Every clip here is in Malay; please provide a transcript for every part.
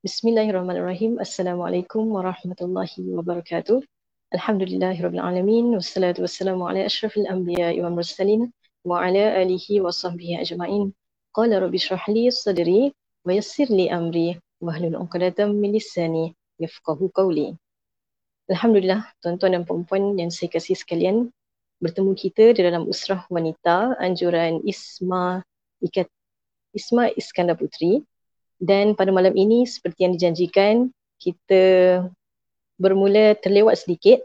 بسم الله الرحمن الرحيم السلام عليكم ورحمة الله وبركاته الحمد لله رب العالمين والصلاة والسلام على أشرف الأنبياء والمرسلين وعلى آله وصحبه أجمعين قال رب اشرح لي صدري ويسر لي أمري وهل العقدة من لساني يفقه قولي الحمد لله tuan-tuan dan puan-puan yang bertemu kita di dalam Usrah Wanita Anjuran Isma Ikat Isma Iskandar Putri. Dan pada malam ini seperti yang dijanjikan kita bermula terlewat sedikit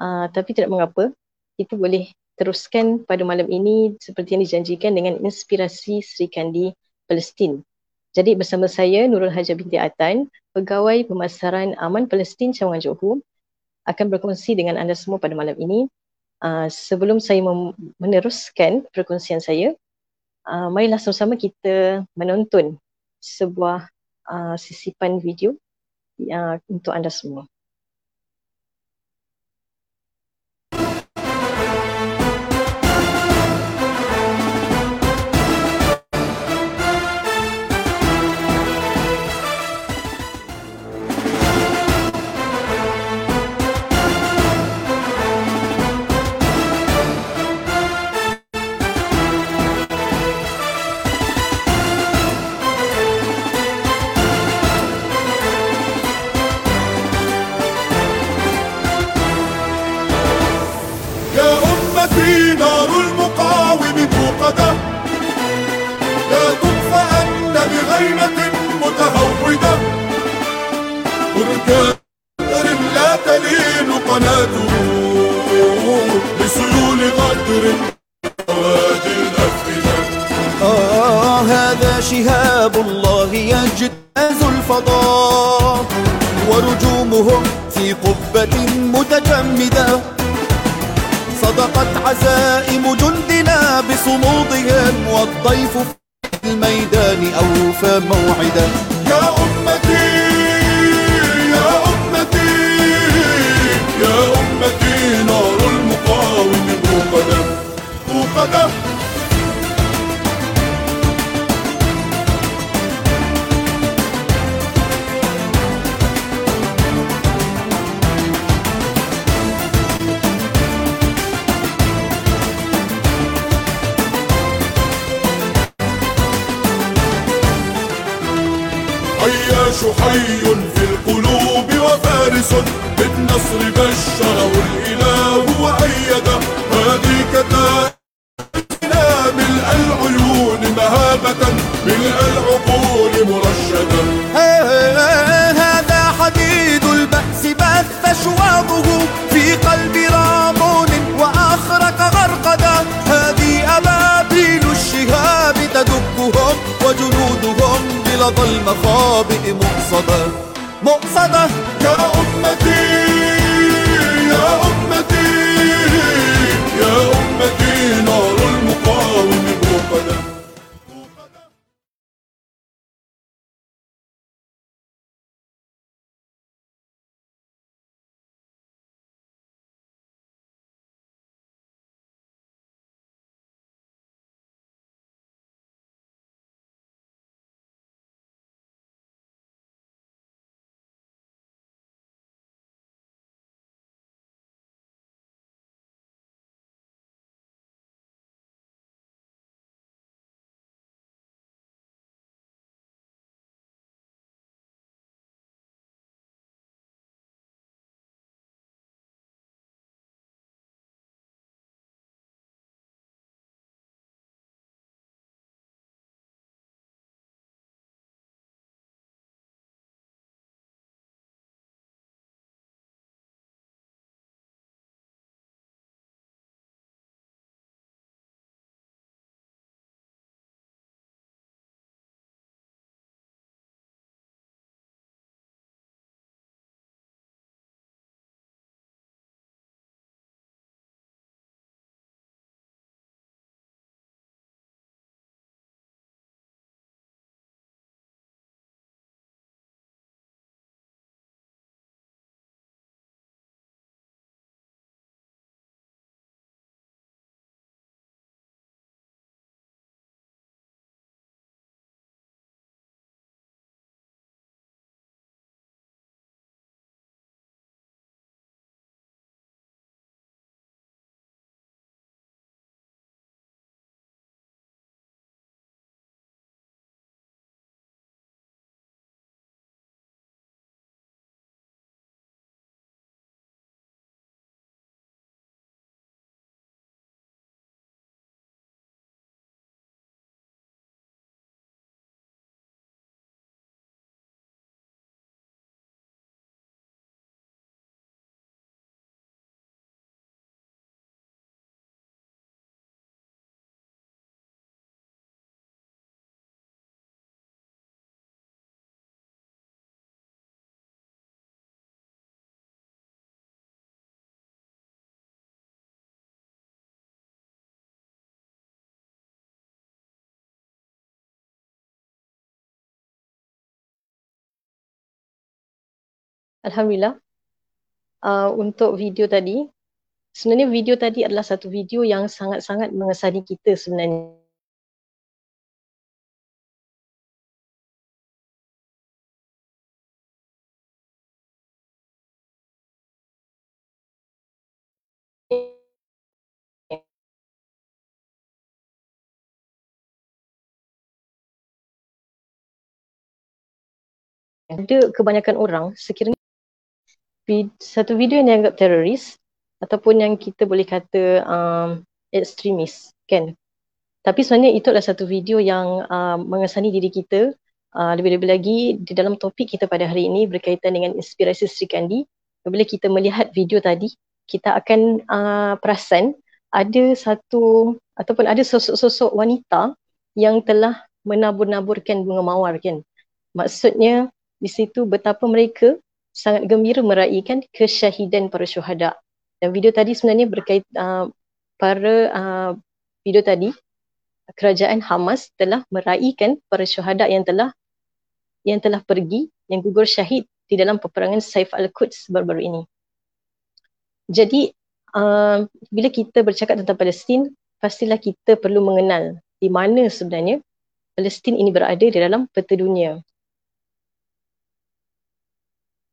uh, tapi tidak mengapa kita boleh teruskan pada malam ini seperti yang dijanjikan dengan inspirasi Sri Kandi Palestin. Jadi bersama saya Nurul Haja binti Atan, pegawai pemasaran Aman Palestin Cawangan Johor akan berkongsi dengan anda semua pada malam ini. Uh, sebelum saya meneruskan perkongsian saya, uh, marilah sama-sama kita menonton sebuah uh, sisipan video uh, untuk anda semua. الجيش حي في القلوب وفارس بالنصر بشره الإله وأيده هذه كتائبنا ملء العيون مهابة ملء العقول مرشدا هذا حديد البأس بث شواظه في قلب رامون وأخرق غرقدا هذه أبابيل الشهاب تدكهم وجنودهم. لظى المخابئ مؤصدة مؤصدة يا أمتي. Alhamdulillah. Uh, untuk video tadi, sebenarnya video tadi adalah satu video yang sangat-sangat mengesani kita sebenarnya. ada kebanyakan orang sekiranya satu video yang dianggap teroris ataupun yang kita boleh kata um, ekstremis kan? Tapi sebenarnya itu adalah satu video yang uh, mengesani diri kita uh, lebih-lebih lagi di dalam topik kita pada hari ini berkaitan dengan inspirasi Sri Kandi. Apabila kita melihat video tadi kita akan uh, perasan ada satu ataupun ada sosok-sosok wanita yang telah menabur-naburkan bunga mawar kan? Maksudnya di situ betapa mereka sangat gembira meraihkan kesyahidan para syuhada. Dan video tadi sebenarnya berkait uh, para uh, video tadi kerajaan Hamas telah meraihkan para syuhada yang telah yang telah pergi yang gugur syahid di dalam peperangan Saif al-Quds baru-baru ini. Jadi uh, bila kita bercakap tentang Palestin, pastilah kita perlu mengenal di mana sebenarnya Palestin ini berada di dalam peta dunia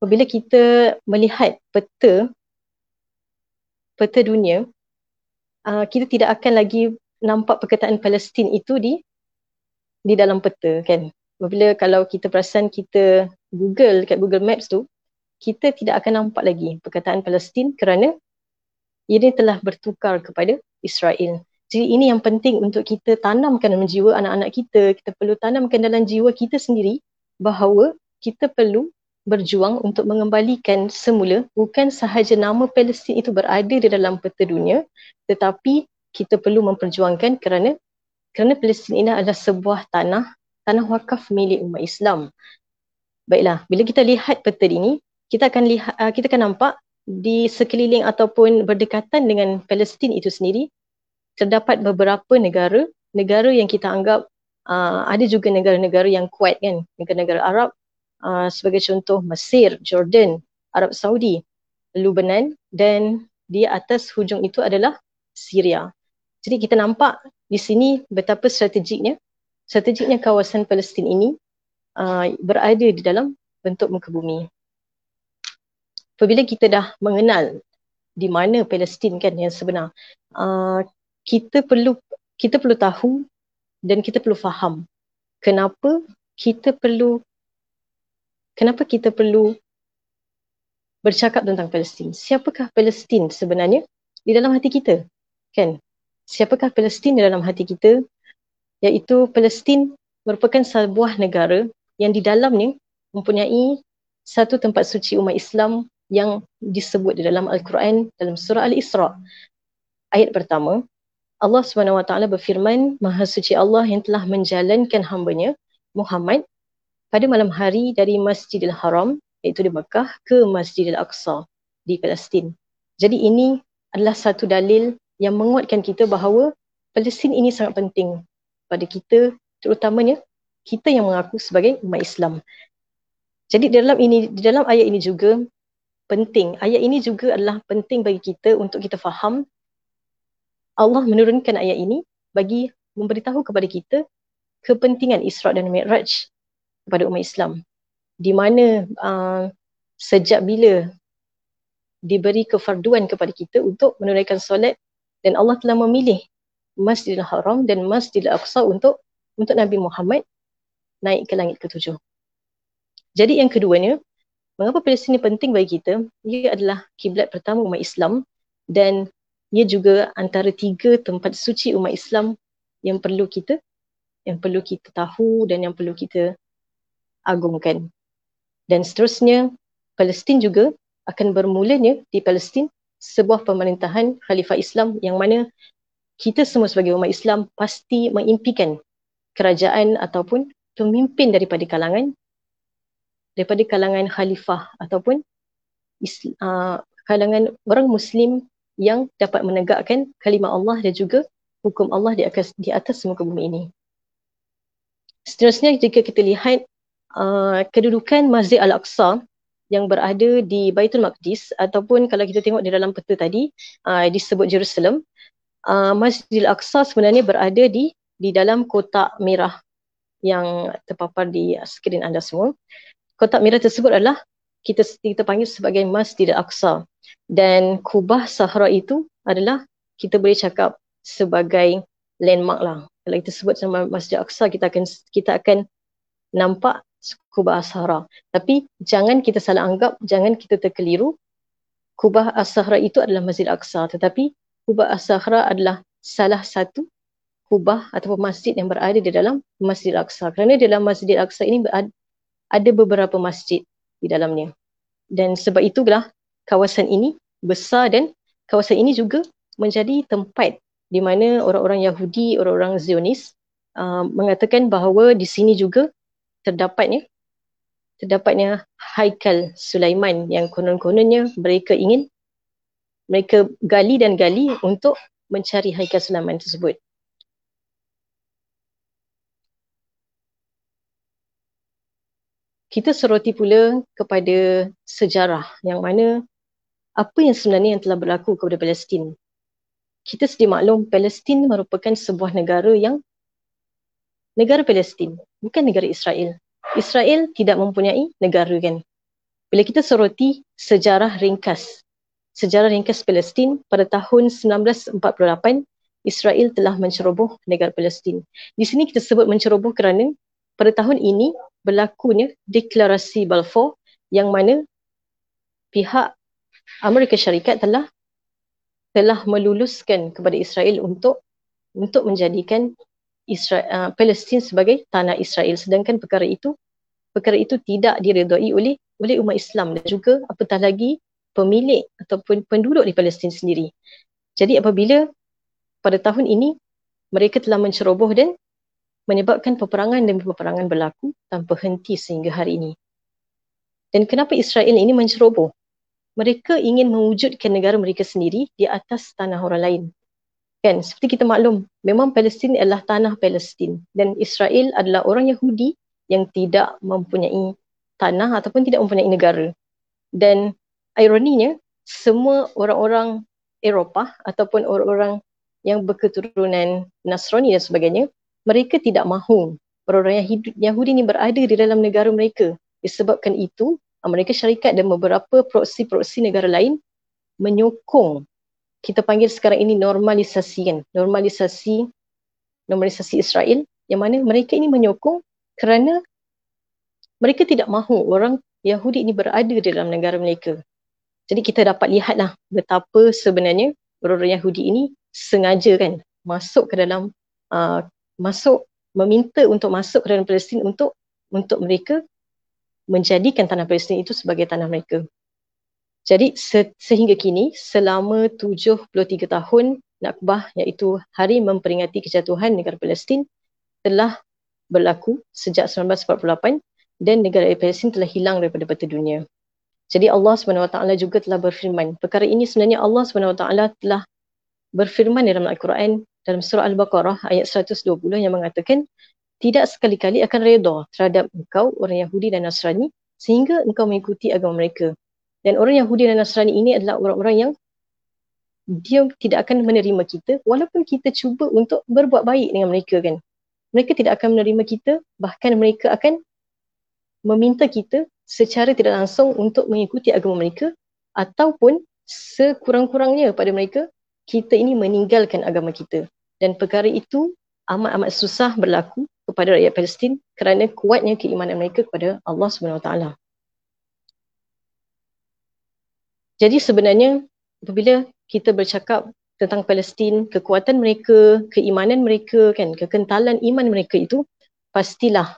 apabila kita melihat peta peta dunia uh, kita tidak akan lagi nampak perkataan Palestin itu di di dalam peta kan? Apabila kalau kita perasan kita Google kat Google Maps tu kita tidak akan nampak lagi perkataan Palestin kerana ini telah bertukar kepada Israel. Jadi ini yang penting untuk kita tanamkan dalam jiwa anak-anak kita. Kita perlu tanamkan dalam jiwa kita sendiri bahawa kita perlu berjuang untuk mengembalikan semula bukan sahaja nama Palestin itu berada di dalam peta dunia tetapi kita perlu memperjuangkan kerana kerana Palestin ini adalah sebuah tanah tanah wakaf milik umat Islam. Baiklah, bila kita lihat peta ini, kita akan lihat uh, kita akan nampak di sekeliling ataupun berdekatan dengan Palestin itu sendiri terdapat beberapa negara, negara yang kita anggap uh, ada juga negara-negara yang kuat kan, negara-negara Arab uh, sebagai contoh Mesir, Jordan, Arab Saudi, Lebanon dan di atas hujung itu adalah Syria. Jadi kita nampak di sini betapa strategiknya strategiknya kawasan Palestin ini uh, berada di dalam bentuk muka bumi. Apabila kita dah mengenal di mana Palestin kan yang sebenar, uh, kita perlu kita perlu tahu dan kita perlu faham kenapa kita perlu kenapa kita perlu bercakap tentang Palestin? Siapakah Palestin sebenarnya di dalam hati kita? Kan? Siapakah Palestin di dalam hati kita? Iaitu Palestin merupakan sebuah negara yang di dalamnya mempunyai satu tempat suci umat Islam yang disebut di dalam Al-Quran dalam surah Al-Isra. Ayat pertama, Allah SWT berfirman, Maha suci Allah yang telah menjalankan hambanya, Muhammad, pada malam hari dari Masjidil Haram iaitu di Mekah ke Masjidil Aqsa di Palestin. Jadi ini adalah satu dalil yang menguatkan kita bahawa Palestin ini sangat penting pada kita terutamanya kita yang mengaku sebagai umat Islam. Jadi dalam ini di dalam ayat ini juga penting. Ayat ini juga adalah penting bagi kita untuk kita faham Allah menurunkan ayat ini bagi memberitahu kepada kita kepentingan Isra dan Mi'raj kepada umat Islam di mana uh, sejak bila diberi kefarduan kepada kita untuk menunaikan solat dan Allah telah memilih Masjidil Haram dan Masjidil Aqsa untuk untuk Nabi Muhammad naik ke langit ketujuh. Jadi yang keduanya, mengapa Palestin ini penting bagi kita? Ia adalah kiblat pertama umat Islam dan ia juga antara tiga tempat suci umat Islam yang perlu kita yang perlu kita tahu dan yang perlu kita agungkan. Dan seterusnya, Palestin juga akan bermulanya di Palestin sebuah pemerintahan Khalifah Islam yang mana kita semua sebagai umat Islam pasti mengimpikan kerajaan ataupun pemimpin daripada kalangan daripada kalangan khalifah ataupun uh, kalangan orang muslim yang dapat menegakkan kalimah Allah dan juga hukum Allah di atas di atas muka bumi ini. Seterusnya jika kita lihat uh, kedudukan Masjid Al-Aqsa yang berada di Baitul Maqdis ataupun kalau kita tengok di dalam peta tadi uh, disebut Jerusalem uh, Masjidil Aqsa sebenarnya berada di di dalam kotak merah yang terpapar di skrin anda semua. Kotak merah tersebut adalah kita kita panggil sebagai Masjidil Aqsa dan Kubah Sahara itu adalah kita boleh cakap sebagai landmark lah. Kalau kita sebut nama Masjid Aqsa kita akan kita akan nampak Kubah As-Sahara. Tapi jangan kita salah anggap, jangan kita terkeliru. Kubah As-Sahara itu adalah Masjid Aqsa. Tetapi Kubah As-Sahara adalah salah satu kubah ataupun masjid yang berada di dalam Masjid Aqsa. Kerana dalam Masjid Aqsa ini ada beberapa masjid di dalamnya. Dan sebab itulah kawasan ini besar dan kawasan ini juga menjadi tempat di mana orang-orang Yahudi, orang-orang Zionis uh, mengatakan bahawa di sini juga terdapatnya terdapatnya Haikal Sulaiman yang konon-kononnya mereka ingin mereka gali dan gali untuk mencari Haikal Sulaiman tersebut. Kita soroti pula kepada sejarah yang mana apa yang sebenarnya yang telah berlaku kepada Palestin. Kita sedia maklum Palestin merupakan sebuah negara yang negara Palestin, bukan negara Israel. Israel tidak mempunyai negara kan. Bila kita soroti sejarah ringkas, sejarah ringkas Palestin pada tahun 1948, Israel telah menceroboh negara Palestin. Di sini kita sebut menceroboh kerana pada tahun ini berlakunya deklarasi Balfour yang mana pihak Amerika Syarikat telah telah meluluskan kepada Israel untuk untuk menjadikan Israel, uh, Palestin sebagai tanah Israel sedangkan perkara itu perkara itu tidak diredai oleh oleh umat Islam dan juga apatah lagi pemilik ataupun penduduk di Palestin sendiri. Jadi apabila pada tahun ini mereka telah menceroboh dan menyebabkan peperangan demi peperangan berlaku tanpa henti sehingga hari ini. Dan kenapa Israel ini menceroboh? Mereka ingin mewujudkan negara mereka sendiri di atas tanah orang lain. Kan, seperti kita maklum, memang Palestin adalah tanah Palestin dan Israel adalah orang Yahudi yang tidak mempunyai tanah ataupun tidak mempunyai negara. Dan ironinya, semua orang-orang Eropah ataupun orang-orang yang berketurunan Nasrani dan sebagainya, mereka tidak mahu orang-orang Yahudi ini berada di dalam negara mereka. Disebabkan itu, Amerika Syarikat dan beberapa proksi-proksi negara lain menyokong kita panggil sekarang ini normalisasi kan normalisasi normalisasi Israel yang mana mereka ini menyokong kerana mereka tidak mahu orang Yahudi ini berada di dalam negara mereka. Jadi kita dapat lihatlah betapa sebenarnya orang-orang Yahudi ini sengaja kan masuk ke dalam uh, masuk meminta untuk masuk ke dalam Palestin untuk untuk mereka menjadikan tanah Palestin itu sebagai tanah mereka. Jadi se- sehingga kini selama 73 tahun Nakbah iaitu hari memperingati kejatuhan negara Palestin telah berlaku sejak 1948 dan negara Palestin telah hilang daripada peta dunia. Jadi Allah SWT juga telah berfirman. Perkara ini sebenarnya Allah SWT telah berfirman dalam Al-Quran dalam surah Al-Baqarah ayat 120 yang mengatakan tidak sekali-kali akan reda terhadap engkau orang Yahudi dan Nasrani sehingga engkau mengikuti agama mereka dan orang Yahudi dan Nasrani ini adalah orang-orang yang dia tidak akan menerima kita walaupun kita cuba untuk berbuat baik dengan mereka kan. Mereka tidak akan menerima kita bahkan mereka akan meminta kita secara tidak langsung untuk mengikuti agama mereka ataupun sekurang-kurangnya pada mereka kita ini meninggalkan agama kita. Dan perkara itu amat-amat susah berlaku kepada rakyat Palestin kerana kuatnya keimanan mereka kepada Allah SWT. Jadi sebenarnya apabila kita bercakap tentang Palestin, kekuatan mereka, keimanan mereka kan, kekentalan iman mereka itu pastilah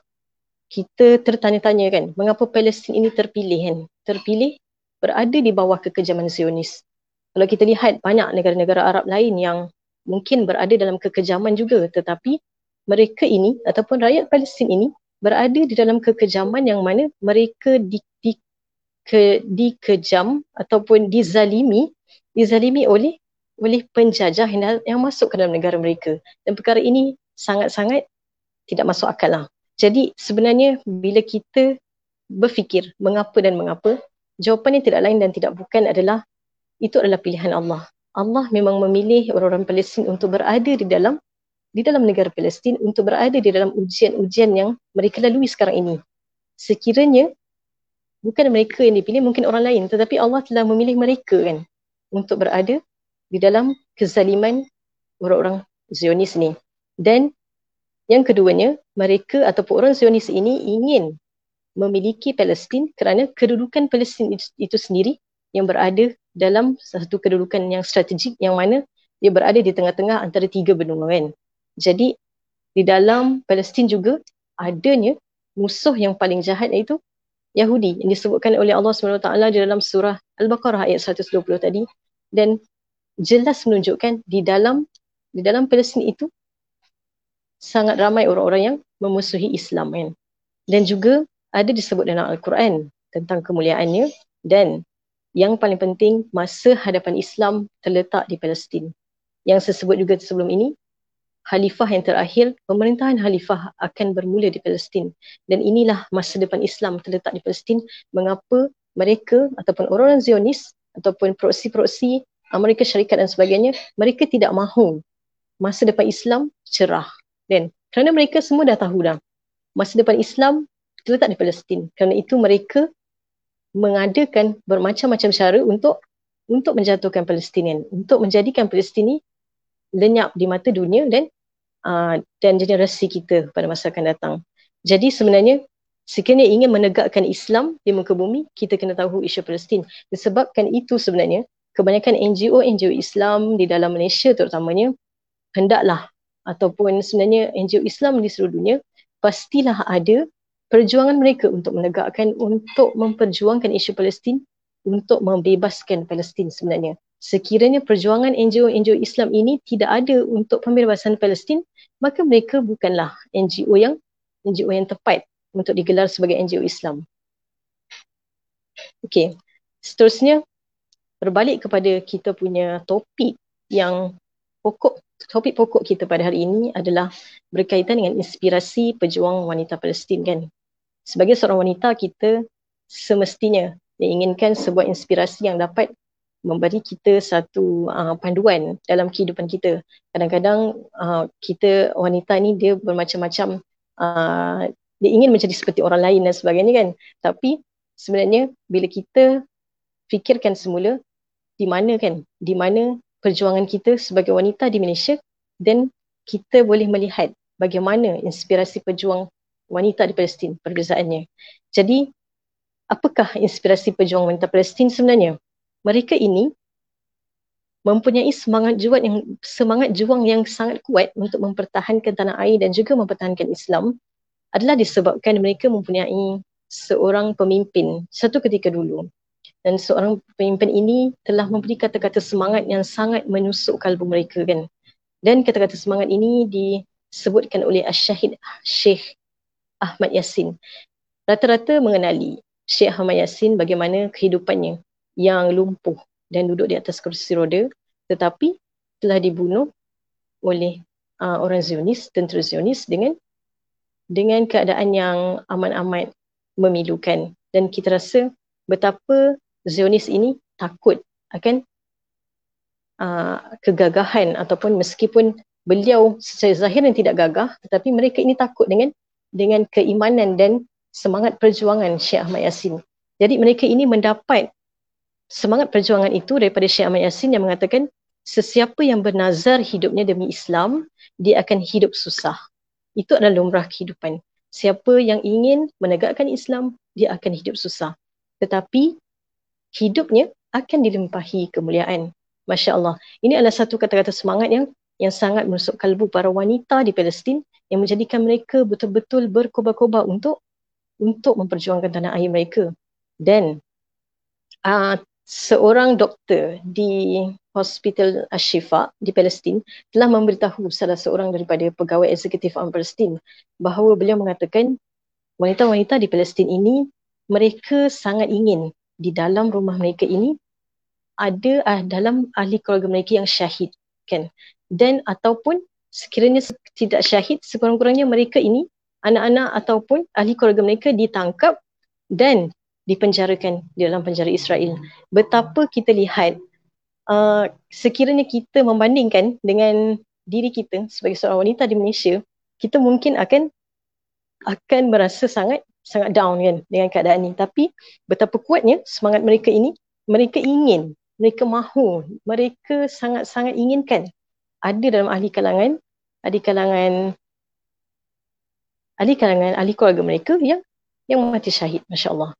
kita tertanya-tanya kan, mengapa Palestin ini terpilih kan? Terpilih berada di bawah kekejaman Zionis. Kalau kita lihat banyak negara-negara Arab lain yang mungkin berada dalam kekejaman juga tetapi mereka ini ataupun rakyat Palestin ini berada di dalam kekejaman yang mana mereka di, di, ke, dikejam ataupun dizalimi dizalimi oleh oleh penjajah yang, yang masuk ke dalam negara mereka dan perkara ini sangat-sangat tidak masuk akal lah. Jadi sebenarnya bila kita berfikir mengapa dan mengapa Jawapannya tidak lain dan tidak bukan adalah itu adalah pilihan Allah. Allah memang memilih orang-orang Palestin untuk berada di dalam di dalam negara Palestin untuk berada di dalam ujian-ujian yang mereka lalui sekarang ini. Sekiranya bukan mereka yang dipilih, mungkin orang lain. Tetapi Allah telah memilih mereka kan untuk berada di dalam kezaliman orang-orang Zionis ni. Dan yang keduanya, mereka ataupun orang Zionis ini ingin memiliki Palestin kerana kedudukan Palestin itu, sendiri yang berada dalam satu kedudukan yang strategik yang mana dia berada di tengah-tengah antara tiga benua kan. Jadi di dalam Palestin juga adanya musuh yang paling jahat iaitu Yahudi yang disebutkan oleh Allah SWT di dalam surah Al-Baqarah ayat 120 tadi dan jelas menunjukkan di dalam di dalam Palestin itu sangat ramai orang-orang yang memusuhi Islam kan. Dan juga ada disebut dalam Al-Quran tentang kemuliaannya dan yang paling penting masa hadapan Islam terletak di Palestin. Yang saya sebut juga sebelum ini khalifah yang terakhir, pemerintahan khalifah akan bermula di Palestin. Dan inilah masa depan Islam terletak di Palestin. Mengapa mereka ataupun orang-orang Zionis ataupun proksi-proksi Amerika Syarikat dan sebagainya, mereka tidak mahu masa depan Islam cerah. Dan kerana mereka semua dah tahu dah, masa depan Islam terletak di Palestin. Kerana itu mereka mengadakan bermacam-macam cara untuk untuk menjatuhkan Palestinian, untuk menjadikan Palestin lenyap di mata dunia dan uh, dan generasi kita pada masa akan datang. Jadi sebenarnya sekiranya ingin menegakkan Islam di muka bumi, kita kena tahu isu Palestin. Disebabkan itu sebenarnya kebanyakan NGO-NGO Islam di dalam Malaysia terutamanya hendaklah ataupun sebenarnya NGO Islam di seluruh dunia pastilah ada perjuangan mereka untuk menegakkan untuk memperjuangkan isu Palestin untuk membebaskan Palestin sebenarnya sekiranya perjuangan NGO-NGO Islam ini tidak ada untuk pembebasan Palestin, maka mereka bukanlah NGO yang NGO yang tepat untuk digelar sebagai NGO Islam. Okey. Seterusnya berbalik kepada kita punya topik yang pokok topik pokok kita pada hari ini adalah berkaitan dengan inspirasi pejuang wanita Palestin kan. Sebagai seorang wanita kita semestinya inginkan sebuah inspirasi yang dapat memberi kita satu uh, panduan dalam kehidupan kita. Kadang-kadang uh, kita wanita ni dia bermacam-macam uh, dia ingin menjadi seperti orang lain dan sebagainya kan. Tapi sebenarnya bila kita fikirkan semula di mana kan, di mana perjuangan kita sebagai wanita di Malaysia dan kita boleh melihat bagaimana inspirasi pejuang wanita di Palestin perbezaannya. Jadi apakah inspirasi pejuang wanita Palestin sebenarnya? Mereka ini mempunyai semangat juang yang semangat juang yang sangat kuat untuk mempertahankan tanah air dan juga mempertahankan Islam adalah disebabkan mereka mempunyai seorang pemimpin satu ketika dulu. Dan seorang pemimpin ini telah memberi kata-kata semangat yang sangat menusuk kalbu mereka kan? Dan kata-kata semangat ini disebutkan oleh Asyahid Syekh Ahmad Yasin rata-rata mengenali Syekh Ahmad Yasin bagaimana kehidupannya yang lumpuh dan duduk di atas kursi roda tetapi telah dibunuh oleh uh, orang Zionis, tentera Zionis dengan dengan keadaan yang amat-amat memilukan dan kita rasa betapa Zionis ini takut akan uh, kegagahan ataupun meskipun beliau secara zahir yang tidak gagah tetapi mereka ini takut dengan dengan keimanan dan semangat perjuangan Syekh Ahmad Yasin. Jadi mereka ini mendapat semangat perjuangan itu daripada Syekh Ahmad Yasin yang mengatakan sesiapa yang bernazar hidupnya demi Islam, dia akan hidup susah. Itu adalah lumrah kehidupan. Siapa yang ingin menegakkan Islam, dia akan hidup susah. Tetapi hidupnya akan dilimpahi kemuliaan. Masya Allah. Ini adalah satu kata-kata semangat yang yang sangat menusuk kalbu para wanita di Palestin yang menjadikan mereka betul-betul berkobar-kobar untuk untuk memperjuangkan tanah air mereka. Dan uh, seorang doktor di Hospital Ashifa di Palestin telah memberitahu salah seorang daripada pegawai eksekutif Am Palestin bahawa beliau mengatakan wanita-wanita di Palestin ini mereka sangat ingin di dalam rumah mereka ini ada uh, dalam ahli keluarga mereka yang syahid kan? Dan ataupun sekiranya tidak syahid sekurang-kurangnya mereka ini anak-anak ataupun ahli keluarga mereka ditangkap dan dipenjarakan di dalam penjara Israel. Betapa kita lihat uh, sekiranya kita membandingkan dengan diri kita sebagai seorang wanita di Malaysia, kita mungkin akan akan merasa sangat sangat down kan dengan keadaan ini. Tapi betapa kuatnya semangat mereka ini, mereka ingin, mereka mahu, mereka sangat-sangat inginkan ada dalam ahli kalangan, ahli kalangan ahli kalangan ahli keluarga mereka yang yang mati syahid, masya-Allah.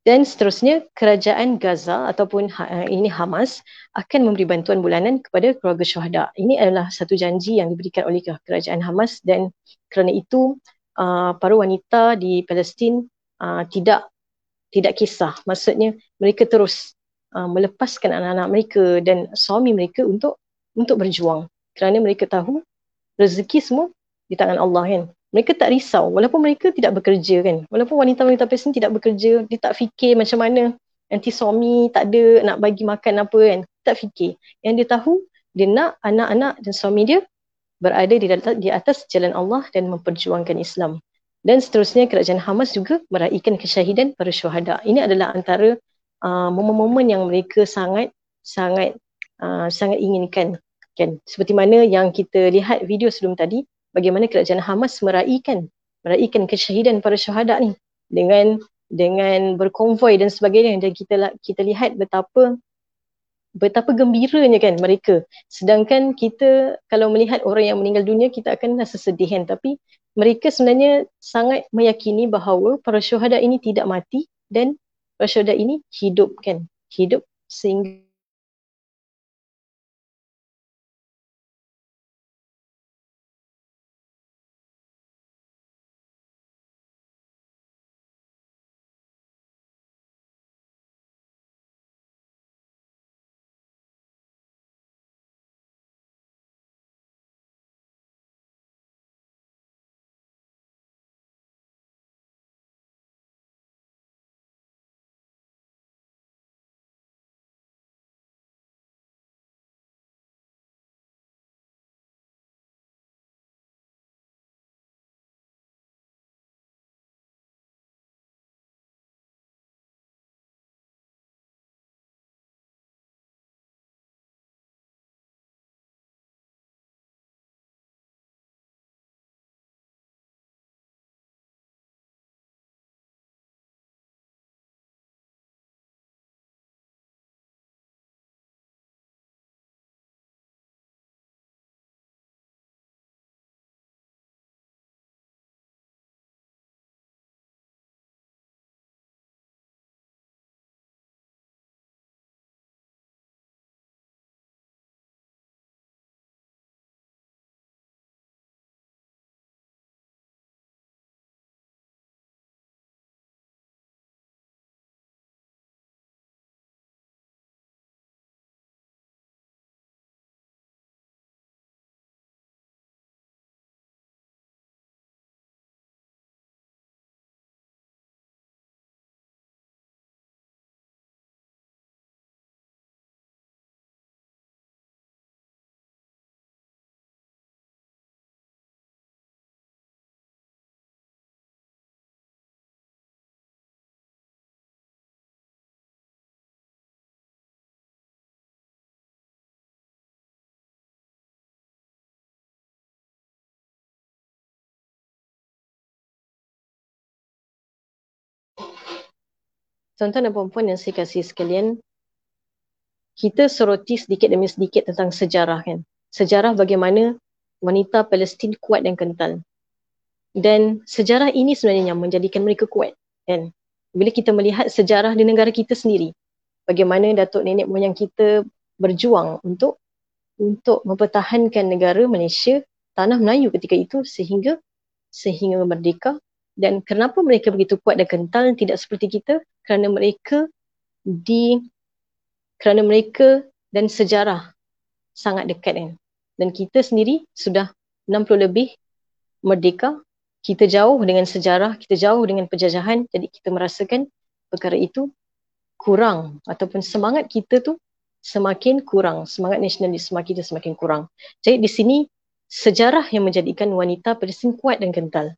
Dan seterusnya kerajaan Gaza ataupun ha, ini Hamas akan memberi bantuan bulanan kepada keluarga syuhada. Ini adalah satu janji yang diberikan oleh kerajaan Hamas dan kerana itu uh, para wanita di Palestin uh, tidak tidak kisah. Maksudnya mereka terus uh, melepaskan anak-anak mereka dan suami mereka untuk untuk berjuang kerana mereka tahu rezeki semua di tangan Allah kan mereka tak risau walaupun mereka tidak bekerja kan. Walaupun wanita-wanita Palestin tidak bekerja dia tak fikir macam mana. Nanti suami tak ada nak bagi makan apa kan. Tak fikir. Yang dia tahu dia nak anak-anak dan suami dia berada di atas, di atas jalan Allah dan memperjuangkan Islam. Dan seterusnya kerajaan Hamas juga meraihkan kesyahidan para syuhada. Ini adalah antara uh, momen-momen yang mereka sangat sangat uh, sangat inginkan. Kan? Seperti mana yang kita lihat video sebelum tadi bagaimana kerajaan Hamas meraihkan meraihkan kesyahidan para syuhada ni dengan dengan berkonvoi dan sebagainya. Dan kita kita lihat betapa betapa gembiranya kan mereka. Sedangkan kita kalau melihat orang yang meninggal dunia kita akan rasa sedih kan. Tapi mereka sebenarnya sangat meyakini bahawa para syuhada ini tidak mati dan para syuhada ini hidup kan. Hidup sehingga tuan-tuan dan puan-puan yang saya kasih sekalian, kita soroti sedikit demi sedikit tentang sejarah kan. Sejarah bagaimana wanita Palestin kuat dan kental. Dan sejarah ini sebenarnya yang menjadikan mereka kuat kan. Bila kita melihat sejarah di negara kita sendiri, bagaimana datuk nenek moyang kita berjuang untuk untuk mempertahankan negara Malaysia, tanah Melayu ketika itu sehingga sehingga merdeka dan kenapa mereka begitu kuat dan kental tidak seperti kita kerana mereka di kerana mereka dan sejarah sangat dekat kan. Dan kita sendiri sudah 60 lebih merdeka, kita jauh dengan sejarah, kita jauh dengan penjajahan, jadi kita merasakan perkara itu kurang ataupun semangat kita tu semakin kurang, semangat nasionalisme kita semakin kurang. Jadi di sini sejarah yang menjadikan wanita Palestin kuat dan kental.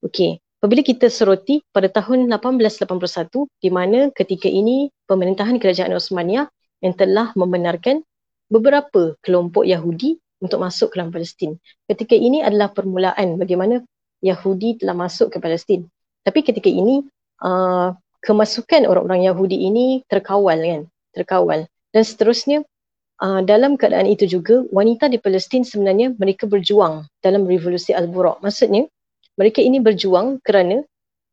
Okey, Apabila kita soroti pada tahun 1881 di mana ketika ini pemerintahan kerajaan Osmaniyah yang telah membenarkan beberapa kelompok Yahudi untuk masuk ke dalam Palestin. Ketika ini adalah permulaan bagaimana Yahudi telah masuk ke Palestin. Tapi ketika ini uh, kemasukan orang-orang Yahudi ini terkawal kan, terkawal. Dan seterusnya uh, dalam keadaan itu juga wanita di Palestin sebenarnya mereka berjuang dalam revolusi Al-Buraq. Maksudnya mereka ini berjuang kerana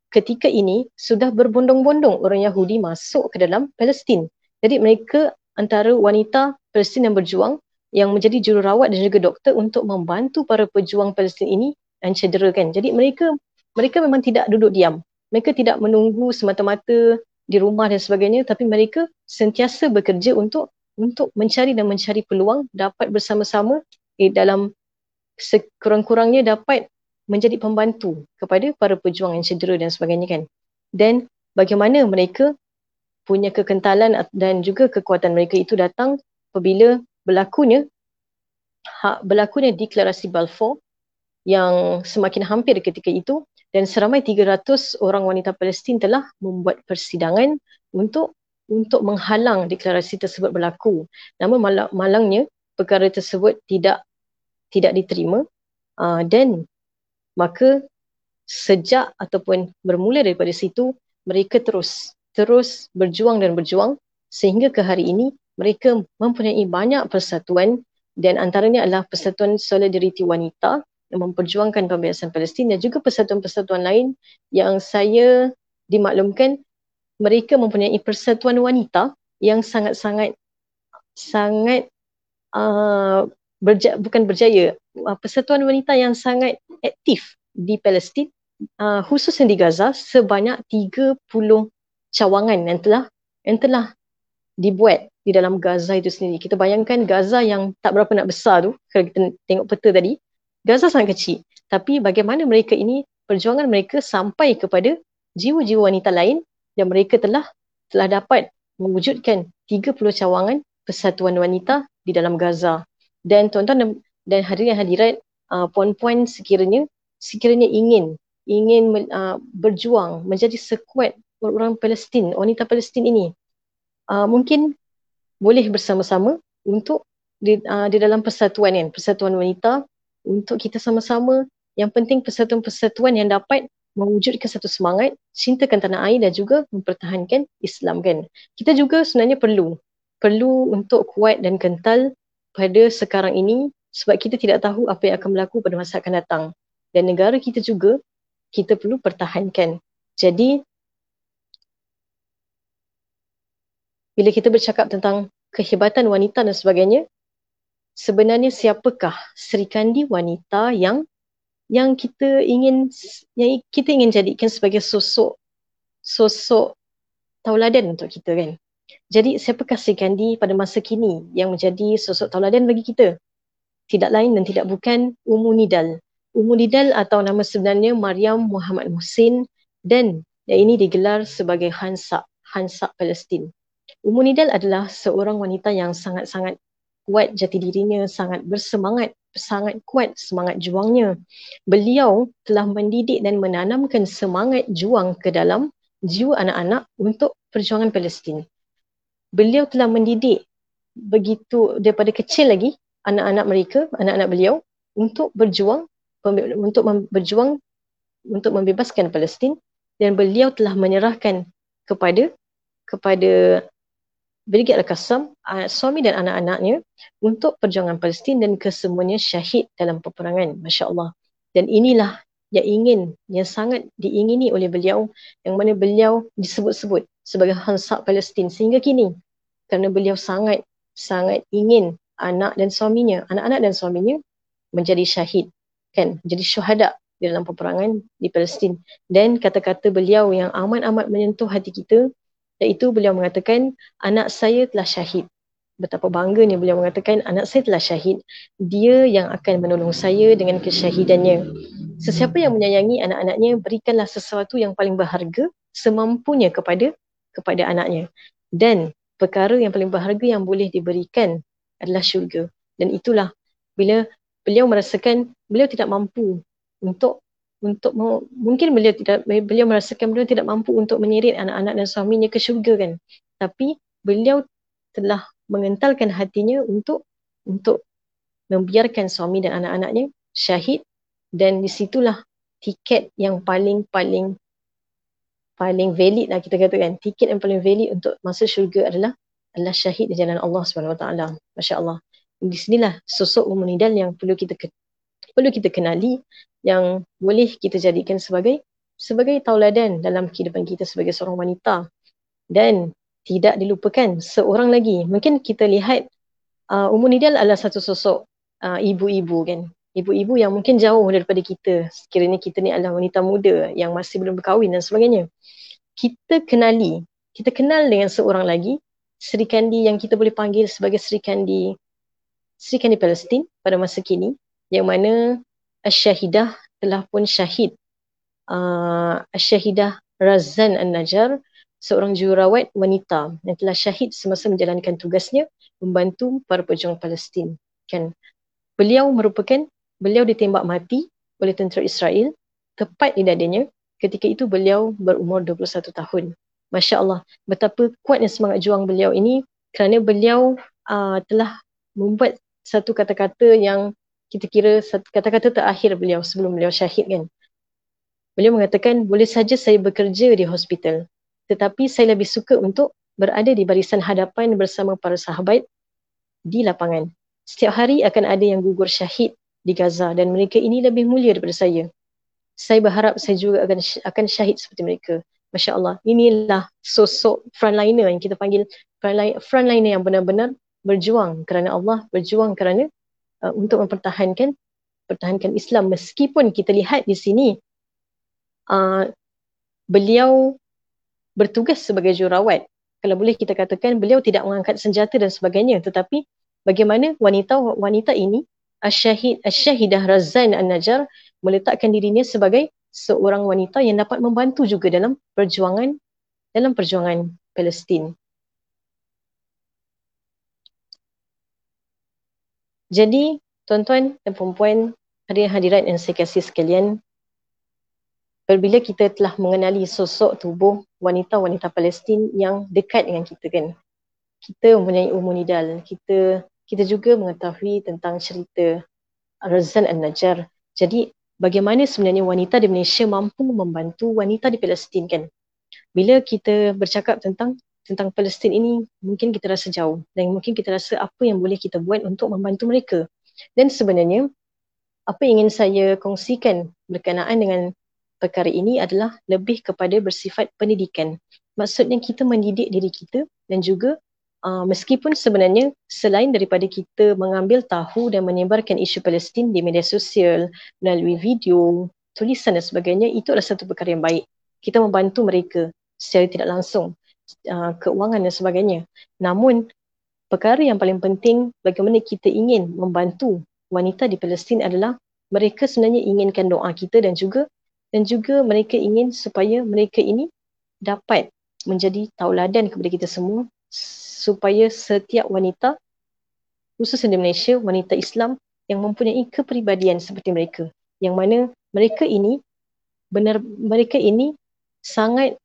ketika ini sudah berbondong-bondong orang Yahudi masuk ke dalam Palestin. Jadi mereka antara wanita Palestin yang berjuang yang menjadi jururawat dan juga doktor untuk membantu para pejuang Palestin ini dan cederakan. Jadi mereka mereka memang tidak duduk diam. Mereka tidak menunggu semata-mata di rumah dan sebagainya tapi mereka sentiasa bekerja untuk untuk mencari dan mencari peluang dapat bersama-sama eh, dalam sekurang-kurangnya dapat menjadi pembantu kepada para pejuang yang cedera dan sebagainya kan. Dan bagaimana mereka punya kekentalan dan juga kekuatan mereka itu datang apabila berlakunya hak berlakunya deklarasi Balfour yang semakin hampir ketika itu dan seramai 300 orang wanita Palestin telah membuat persidangan untuk untuk menghalang deklarasi tersebut berlaku. Namun malang, malangnya perkara tersebut tidak tidak diterima uh, dan maka sejak ataupun bermula daripada situ mereka terus terus berjuang dan berjuang sehingga ke hari ini mereka mempunyai banyak persatuan dan antaranya adalah Persatuan Solidariti Wanita yang memperjuangkan pembebasan Palestin dan juga persatuan-persatuan lain yang saya dimaklumkan mereka mempunyai persatuan wanita yang sangat-sangat sangat uh, berja- bukan berjaya uh, persatuan wanita yang sangat aktif di Palestin uh, khususnya di Gaza sebanyak 30 cawangan yang telah yang telah dibuat di dalam Gaza itu sendiri. Kita bayangkan Gaza yang tak berapa nak besar tu kalau kita tengok peta tadi. Gaza sangat kecil. Tapi bagaimana mereka ini perjuangan mereka sampai kepada jiwa-jiwa wanita lain dan mereka telah telah dapat mewujudkan 30 cawangan persatuan wanita di dalam Gaza. Dan tuan-tuan dan hadirin hadirat uh, puan-puan sekiranya sekiranya ingin ingin uh, berjuang menjadi sekuat orang Palestin, wanita Palestin ini uh, mungkin boleh bersama-sama untuk di, uh, di dalam persatuan kan, persatuan wanita untuk kita sama-sama yang penting persatuan-persatuan yang dapat mewujudkan satu semangat cintakan tanah air dan juga mempertahankan Islam kan. Kita juga sebenarnya perlu perlu untuk kuat dan kental pada sekarang ini sebab kita tidak tahu apa yang akan berlaku pada masa akan datang. Dan negara kita juga, kita perlu pertahankan. Jadi, bila kita bercakap tentang kehebatan wanita dan sebagainya, sebenarnya siapakah Sri Kandi wanita yang yang kita ingin yang kita ingin jadikan sebagai sosok sosok tauladan untuk kita kan. Jadi siapakah Sri Kandi pada masa kini yang menjadi sosok tauladan bagi kita? tidak lain dan tidak bukan Ummu Nidal. Ummu Nidal atau nama sebenarnya Maryam Muhammad Muhsin dan yang ini digelar sebagai Hansa, Hansa Palestin. Ummu Nidal adalah seorang wanita yang sangat-sangat kuat jati dirinya, sangat bersemangat, sangat kuat semangat juangnya. Beliau telah mendidik dan menanamkan semangat juang ke dalam jiwa anak-anak untuk perjuangan Palestin. Beliau telah mendidik begitu daripada kecil lagi anak-anak mereka, anak-anak beliau untuk berjuang untuk berjuang untuk membebaskan Palestin dan beliau telah menyerahkan kepada kepada Brigade Al-Qassam, suami dan anak-anaknya untuk perjuangan Palestin dan kesemuanya syahid dalam peperangan. Masya Allah. Dan inilah yang ingin, yang sangat diingini oleh beliau yang mana beliau disebut-sebut sebagai Hansa Palestin sehingga kini. Kerana beliau sangat, sangat ingin anak dan suaminya, anak-anak dan suaminya menjadi syahid, kan, menjadi syuhada di dalam peperangan di Palestin. Dan kata-kata beliau yang amat-amat menyentuh hati kita, iaitu beliau mengatakan, anak saya telah syahid. Betapa bangganya beliau mengatakan, anak saya telah syahid. Dia yang akan menolong saya dengan kesyahidannya. Sesiapa yang menyayangi anak-anaknya, berikanlah sesuatu yang paling berharga semampunya kepada kepada anaknya. Dan perkara yang paling berharga yang boleh diberikan adalah syurga. Dan itulah bila beliau merasakan beliau tidak mampu untuk untuk mungkin beliau tidak beliau merasakan beliau tidak mampu untuk menyeret anak-anak dan suaminya ke syurga kan tapi beliau telah mengentalkan hatinya untuk untuk membiarkan suami dan anak-anaknya syahid. Dan di situlah tiket yang paling paling paling valid lah kita katakan. Tiket yang paling valid untuk masuk syurga adalah adalah syahid di jalan Allah Subhanahu Wa Taala. masya-Allah. Di sinilah sosok Ummu Nidal yang perlu kita perlu kita kenali yang boleh kita jadikan sebagai sebagai tauladan dalam kehidupan kita sebagai seorang wanita. Dan tidak dilupakan seorang lagi. Mungkin kita lihat uh, Ummu Nidal adalah satu sosok uh, ibu-ibu kan. Ibu-ibu yang mungkin jauh daripada kita. Sekiranya kita ni adalah wanita muda yang masih belum berkahwin dan sebagainya. Kita kenali kita kenal dengan seorang lagi Sri Kandi yang kita boleh panggil sebagai Sri Kandi Sri Kandi Palestin pada masa kini yang mana Asyahidah telah pun syahid. Uh, Asyahidah Razan An-Najjar seorang jururawat wanita yang telah syahid semasa menjalankan tugasnya membantu para pejuang Palestin kan beliau merupakan beliau ditembak mati oleh tentera Israel tepat di dadanya ketika itu beliau berumur 21 tahun. Masya Allah, betapa kuatnya semangat juang beliau ini kerana beliau uh, telah membuat satu kata-kata yang kita kira kata-kata terakhir beliau sebelum beliau syahid kan. Beliau mengatakan, boleh saja saya bekerja di hospital tetapi saya lebih suka untuk berada di barisan hadapan bersama para sahabat di lapangan. Setiap hari akan ada yang gugur syahid di Gaza dan mereka ini lebih mulia daripada saya. Saya berharap saya juga akan akan syahid seperti mereka. Masya Allah. Inilah sosok frontliner yang kita panggil frontliner yang benar-benar berjuang kerana Allah, berjuang kerana uh, untuk mempertahankan pertahankan Islam meskipun kita lihat di sini uh, beliau bertugas sebagai jurawat. Kalau boleh kita katakan beliau tidak mengangkat senjata dan sebagainya tetapi bagaimana wanita wanita ini Asyahid Asyahidah Razan An-Najjar meletakkan dirinya sebagai seorang wanita yang dapat membantu juga dalam perjuangan dalam perjuangan Palestin. Jadi, tuan-tuan dan puan-puan, hadirin hadirat yang saya kasih sekalian, apabila kita telah mengenali sosok tubuh wanita-wanita Palestin yang dekat dengan kita kan, kita mempunyai umur nidal, kita kita juga mengetahui tentang cerita Razan An-Najjar. Jadi bagaimana sebenarnya wanita di Malaysia mampu membantu wanita di Palestin kan? Bila kita bercakap tentang tentang Palestin ini mungkin kita rasa jauh dan mungkin kita rasa apa yang boleh kita buat untuk membantu mereka. Dan sebenarnya apa yang ingin saya kongsikan berkenaan dengan perkara ini adalah lebih kepada bersifat pendidikan. Maksudnya kita mendidik diri kita dan juga uh, meskipun sebenarnya selain daripada kita mengambil tahu dan menyebarkan isu Palestin di media sosial melalui video, tulisan dan sebagainya, itu adalah satu perkara yang baik. Kita membantu mereka secara tidak langsung, uh, keuangan dan sebagainya. Namun, perkara yang paling penting bagaimana kita ingin membantu wanita di Palestin adalah mereka sebenarnya inginkan doa kita dan juga dan juga mereka ingin supaya mereka ini dapat menjadi tauladan kepada kita semua supaya setiap wanita khususnya di Malaysia wanita Islam yang mempunyai kepribadian seperti mereka. Yang mana mereka ini benar mereka ini sangat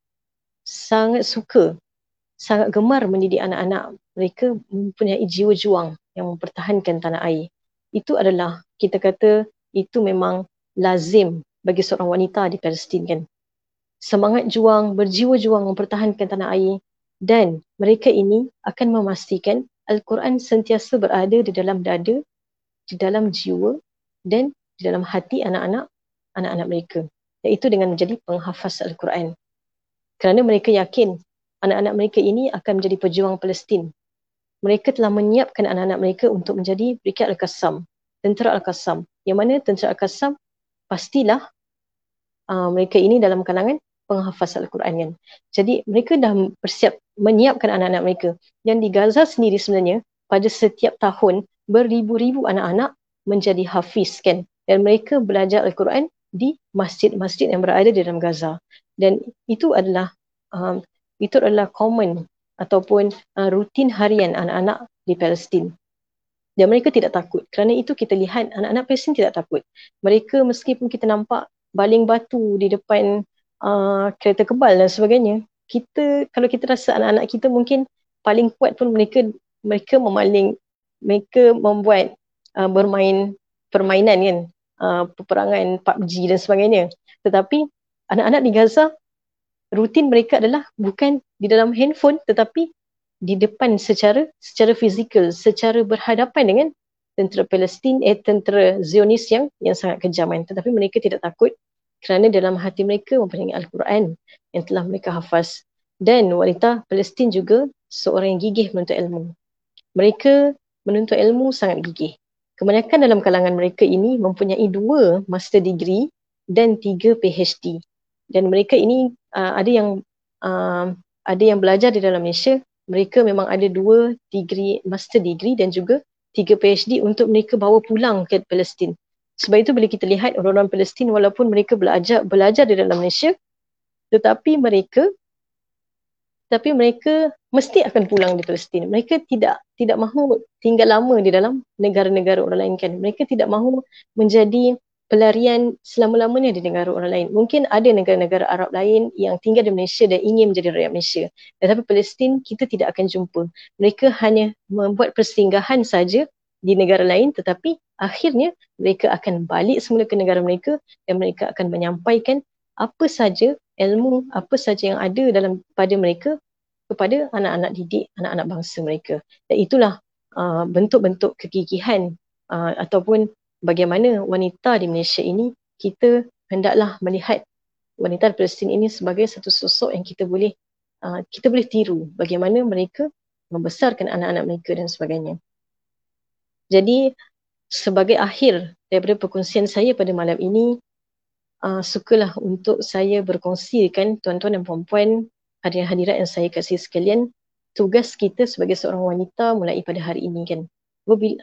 sangat suka sangat gemar mendidik anak-anak mereka mempunyai jiwa juang yang mempertahankan tanah air. Itu adalah kita kata itu memang lazim bagi seorang wanita di Palestin kan semangat juang berjiwa juang mempertahankan tanah air dan mereka ini akan memastikan Al-Quran sentiasa berada di dalam dada, di dalam jiwa dan di dalam hati anak-anak anak-anak mereka. Iaitu dengan menjadi penghafaz Al-Quran. Kerana mereka yakin anak-anak mereka ini akan menjadi pejuang Palestin. Mereka telah menyiapkan anak-anak mereka untuk menjadi Berikat Al-Qassam, Tentera Al-Qassam. Yang mana Tentera Al-Qassam pastilah uh, mereka ini dalam kalangan penghafaz Al-Quran kan. Jadi mereka dah bersiap menyiapkan anak-anak mereka. Yang di Gaza sendiri sebenarnya pada setiap tahun beribu-ribu anak-anak menjadi hafiz kan. Dan mereka belajar Al-Quran di masjid-masjid yang berada di dalam Gaza. Dan itu adalah um, itu adalah common ataupun uh, rutin harian anak-anak di Palestin. Dan mereka tidak takut. Kerana itu kita lihat anak-anak Palestin tidak takut. Mereka meskipun kita nampak baling batu di depan uh, kereta kebal dan sebagainya. Kita kalau kita rasa anak-anak kita mungkin paling kuat pun mereka mereka memaling mereka membuat uh, bermain permainan kan uh, peperangan PUBG dan sebagainya. Tetapi anak-anak di Gaza rutin mereka adalah bukan di dalam handphone tetapi di depan secara secara fizikal secara berhadapan dengan tentera Palestin eh tentera Zionis yang yang sangat kejam kan. Tetapi mereka tidak takut kerana dalam hati mereka mempunyai Al-Quran yang telah mereka hafaz. Dan wanita Palestin juga seorang yang gigih menuntut ilmu. Mereka menuntut ilmu sangat gigih. Kebanyakan dalam kalangan mereka ini mempunyai dua master degree dan tiga PhD dan mereka ini uh, ada yang uh, ada yang belajar di dalam Malaysia. Mereka memang ada dua degree master degree dan juga tiga PhD untuk mereka bawa pulang ke Palestin. Sebab itu bila kita lihat orang-orang Palestin walaupun mereka belajar belajar di dalam Malaysia tetapi mereka tapi mereka mesti akan pulang di Palestin. Mereka tidak tidak mahu tinggal lama di dalam negara-negara orang lain kan. Mereka tidak mahu menjadi pelarian selama-lamanya di negara orang lain. Mungkin ada negara-negara Arab lain yang tinggal di Malaysia dan ingin menjadi rakyat Malaysia. Tetapi Palestin kita tidak akan jumpa. Mereka hanya membuat persinggahan saja di negara lain tetapi akhirnya mereka akan balik semula ke negara mereka dan mereka akan menyampaikan apa saja ilmu, apa saja yang ada dalam pada mereka kepada anak-anak didik, anak-anak bangsa mereka. Dan itulah uh, bentuk-bentuk kegigihan uh, ataupun bagaimana wanita di Malaysia ini kita hendaklah melihat wanita Palestin ini sebagai satu sosok yang kita boleh uh, kita boleh tiru bagaimana mereka membesarkan anak-anak mereka dan sebagainya. Jadi sebagai akhir daripada perkongsian saya pada malam ini uh, sukalah untuk saya berkongsikan tuan-tuan dan puan-puan hadirin hadirat yang saya kasih sekalian tugas kita sebagai seorang wanita mulai pada hari ini kan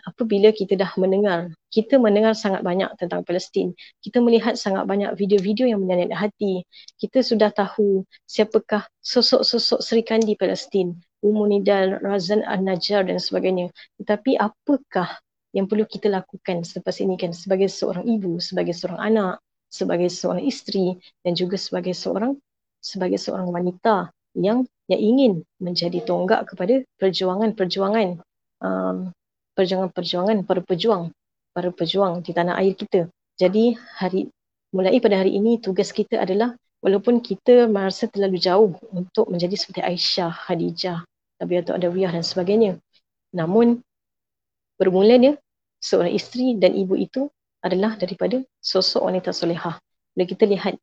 apabila kita dah mendengar, kita mendengar sangat banyak tentang Palestin, kita melihat sangat banyak video-video yang menyayat hati, kita sudah tahu siapakah sosok-sosok Sri Kandi Palestin, Umu Nidal, Razan An-Najjar dan sebagainya. Tetapi apakah yang perlu kita lakukan selepas ini kan sebagai seorang ibu, sebagai seorang anak, sebagai seorang isteri dan juga sebagai seorang sebagai seorang wanita yang yang ingin menjadi tonggak kepada perjuangan-perjuangan um, perjuangan-perjuangan para pejuang para pejuang di tanah air kita. Jadi hari mulai pada hari ini tugas kita adalah walaupun kita merasa terlalu jauh untuk menjadi seperti Aisyah, Khadijah, Nabi Atuk Adawiyah dan sebagainya. Namun bermulanya seorang isteri dan ibu itu adalah daripada sosok wanita solehah. Bila kita lihat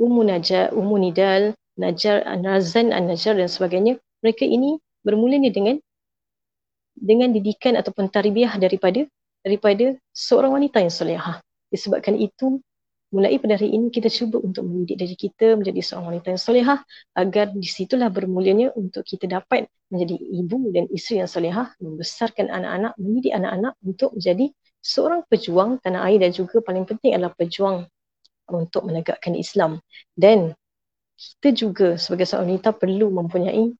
Ummu Najar, Ummu Nidal, Najar, Nazan, An-Najar dan sebagainya, mereka ini bermulanya dengan dengan didikan ataupun tarbiyah daripada daripada seorang wanita yang solehah. Disebabkan itu, mulai pada hari ini kita cuba untuk mendidik diri kita menjadi seorang wanita yang solehah agar di situlah bermulanya untuk kita dapat menjadi ibu dan isteri yang solehah, membesarkan anak-anak, mendidik anak-anak untuk menjadi seorang pejuang tanah air dan juga paling penting adalah pejuang untuk menegakkan Islam. Dan kita juga sebagai seorang wanita perlu mempunyai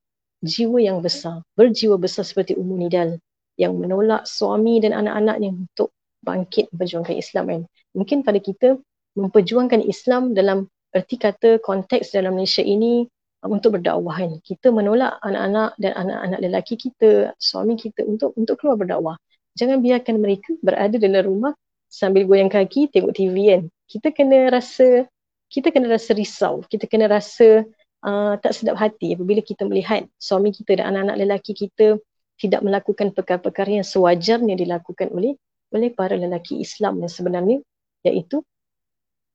jiwa yang besar, berjiwa besar seperti Ummu Nidal yang menolak suami dan anak-anaknya untuk bangkit memperjuangkan Islam kan. Mungkin pada kita memperjuangkan Islam dalam erti kata konteks dalam Malaysia ini uh, untuk berdakwah kan. Kita menolak anak-anak dan anak-anak lelaki kita, suami kita untuk untuk keluar berdakwah. Jangan biarkan mereka berada dalam rumah sambil goyang kaki tengok TV kan. Kita kena rasa kita kena rasa risau, kita kena rasa uh, tak sedap hati apabila kita melihat suami kita dan anak-anak lelaki kita tidak melakukan perkara-perkara yang sewajarnya dilakukan oleh oleh para lelaki Islam yang sebenarnya iaitu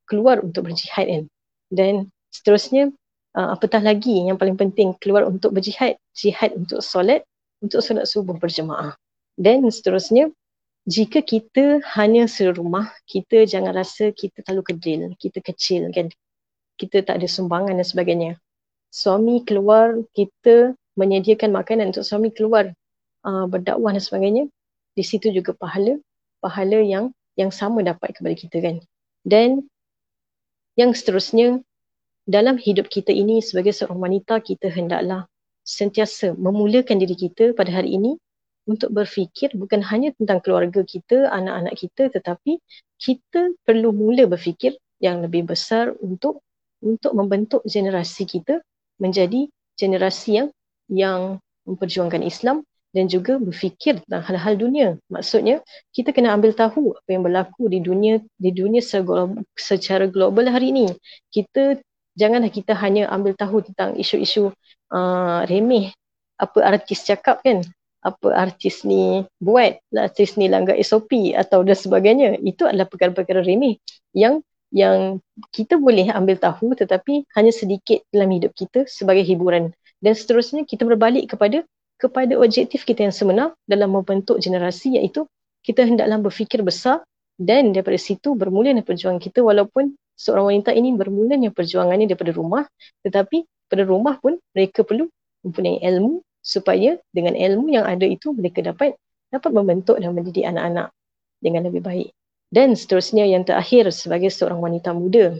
keluar untuk berjihad kan. Dan seterusnya uh, apatah lagi yang paling penting keluar untuk berjihad, jihad untuk solat, untuk solat subuh berjemaah. Dan seterusnya jika kita hanya serumah, kita jangan rasa kita terlalu kedil, kita kecil kan. Kita tak ada sumbangan dan sebagainya suami keluar kita menyediakan makanan untuk suami keluar uh, berdakwah dan sebagainya di situ juga pahala pahala yang yang sama dapat kepada kita kan. Dan yang seterusnya dalam hidup kita ini sebagai seorang wanita kita hendaklah sentiasa memulakan diri kita pada hari ini untuk berfikir bukan hanya tentang keluarga kita, anak-anak kita tetapi kita perlu mula berfikir yang lebih besar untuk untuk membentuk generasi kita menjadi generasi yang yang memperjuangkan Islam dan juga berfikir tentang hal-hal dunia. Maksudnya kita kena ambil tahu apa yang berlaku di dunia di dunia secara global hari ini. Kita janganlah kita hanya ambil tahu tentang isu-isu uh, remeh apa artis cakap kan apa artis ni buat artis ni langgar SOP atau dan sebagainya itu adalah perkara-perkara remeh yang yang kita boleh ambil tahu tetapi hanya sedikit dalam hidup kita sebagai hiburan dan seterusnya kita berbalik kepada kepada objektif kita yang sebenar dalam membentuk generasi iaitu kita hendaklah berfikir besar dan daripada situ bermulanya perjuangan kita walaupun seorang wanita ini bermulanya perjuangannya daripada rumah tetapi pada rumah pun mereka perlu mempunyai ilmu supaya dengan ilmu yang ada itu mereka dapat dapat membentuk dan mendidik anak-anak dengan lebih baik. Dan seterusnya yang terakhir sebagai seorang wanita muda,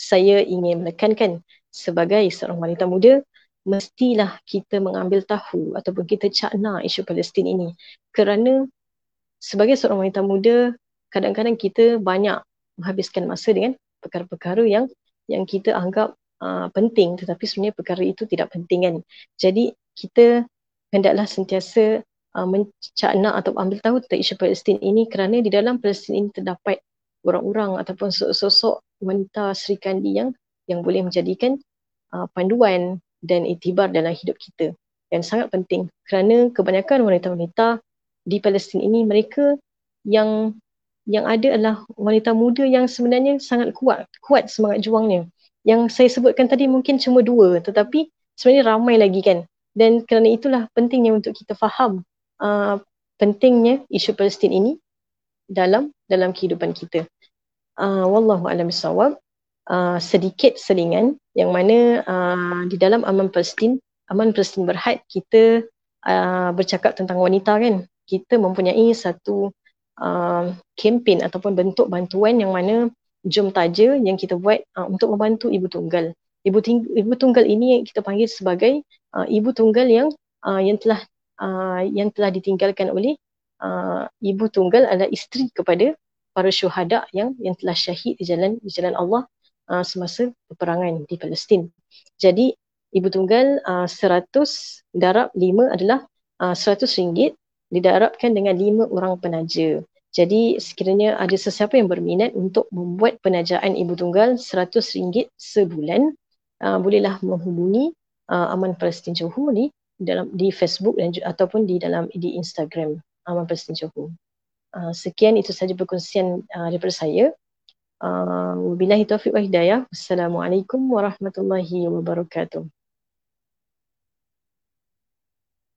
saya ingin menekankan sebagai seorang wanita muda, mestilah kita mengambil tahu ataupun kita cakna isu Palestin ini. Kerana sebagai seorang wanita muda, kadang-kadang kita banyak menghabiskan masa dengan perkara-perkara yang yang kita anggap uh, penting tetapi sebenarnya perkara itu tidak penting kan. Jadi kita hendaklah sentiasa uh, mencakna atau ambil tahu tentang isu Palestin ini kerana di dalam Palestin ini terdapat orang-orang ataupun sosok wanita Sri Kandi yang yang boleh menjadikan uh, panduan dan itibar dalam hidup kita dan sangat penting. Kerana kebanyakan wanita-wanita di Palestin ini mereka yang yang ada adalah wanita muda yang sebenarnya sangat kuat kuat semangat juangnya. Yang saya sebutkan tadi mungkin cuma dua tetapi sebenarnya ramai lagi kan. Dan kerana itulah pentingnya untuk kita faham uh, pentingnya isu Palestin ini dalam dalam kehidupan kita uh, wallahu a'lam bissawab uh, sedikit selingan yang mana uh, di dalam Aman Palestin, Aman Palestin Berhad kita uh, bercakap tentang wanita kan. Kita mempunyai satu uh, kempen ataupun bentuk bantuan yang mana jom taja yang kita buat uh, untuk membantu ibu tunggal. Ibu, ting- ibu tunggal ini kita panggil sebagai uh, ibu tunggal yang uh, yang telah uh, yang telah ditinggalkan oleh uh, ibu tunggal adalah isteri kepada para syuhada yang yang telah syahid di jalan di jalan Allah uh, semasa peperangan di Palestin. Jadi ibu tunggal uh, 100 darab 5 adalah uh, 100 ringgit didarabkan dengan 5 orang penaja. Jadi sekiranya ada sesiapa yang berminat untuk membuat penajaan ibu tunggal 100 ringgit sebulan, uh, bolehlah menghubungi uh, Aman Palestin Johor di dalam di Facebook dan ataupun di dalam di Instagram Aman Palestin Johor. Uh, sekian itu saja perkongsian uh, daripada saya. Uh, wabillahi taufiq wa hidayah. Wassalamualaikum warahmatullahi wabarakatuh.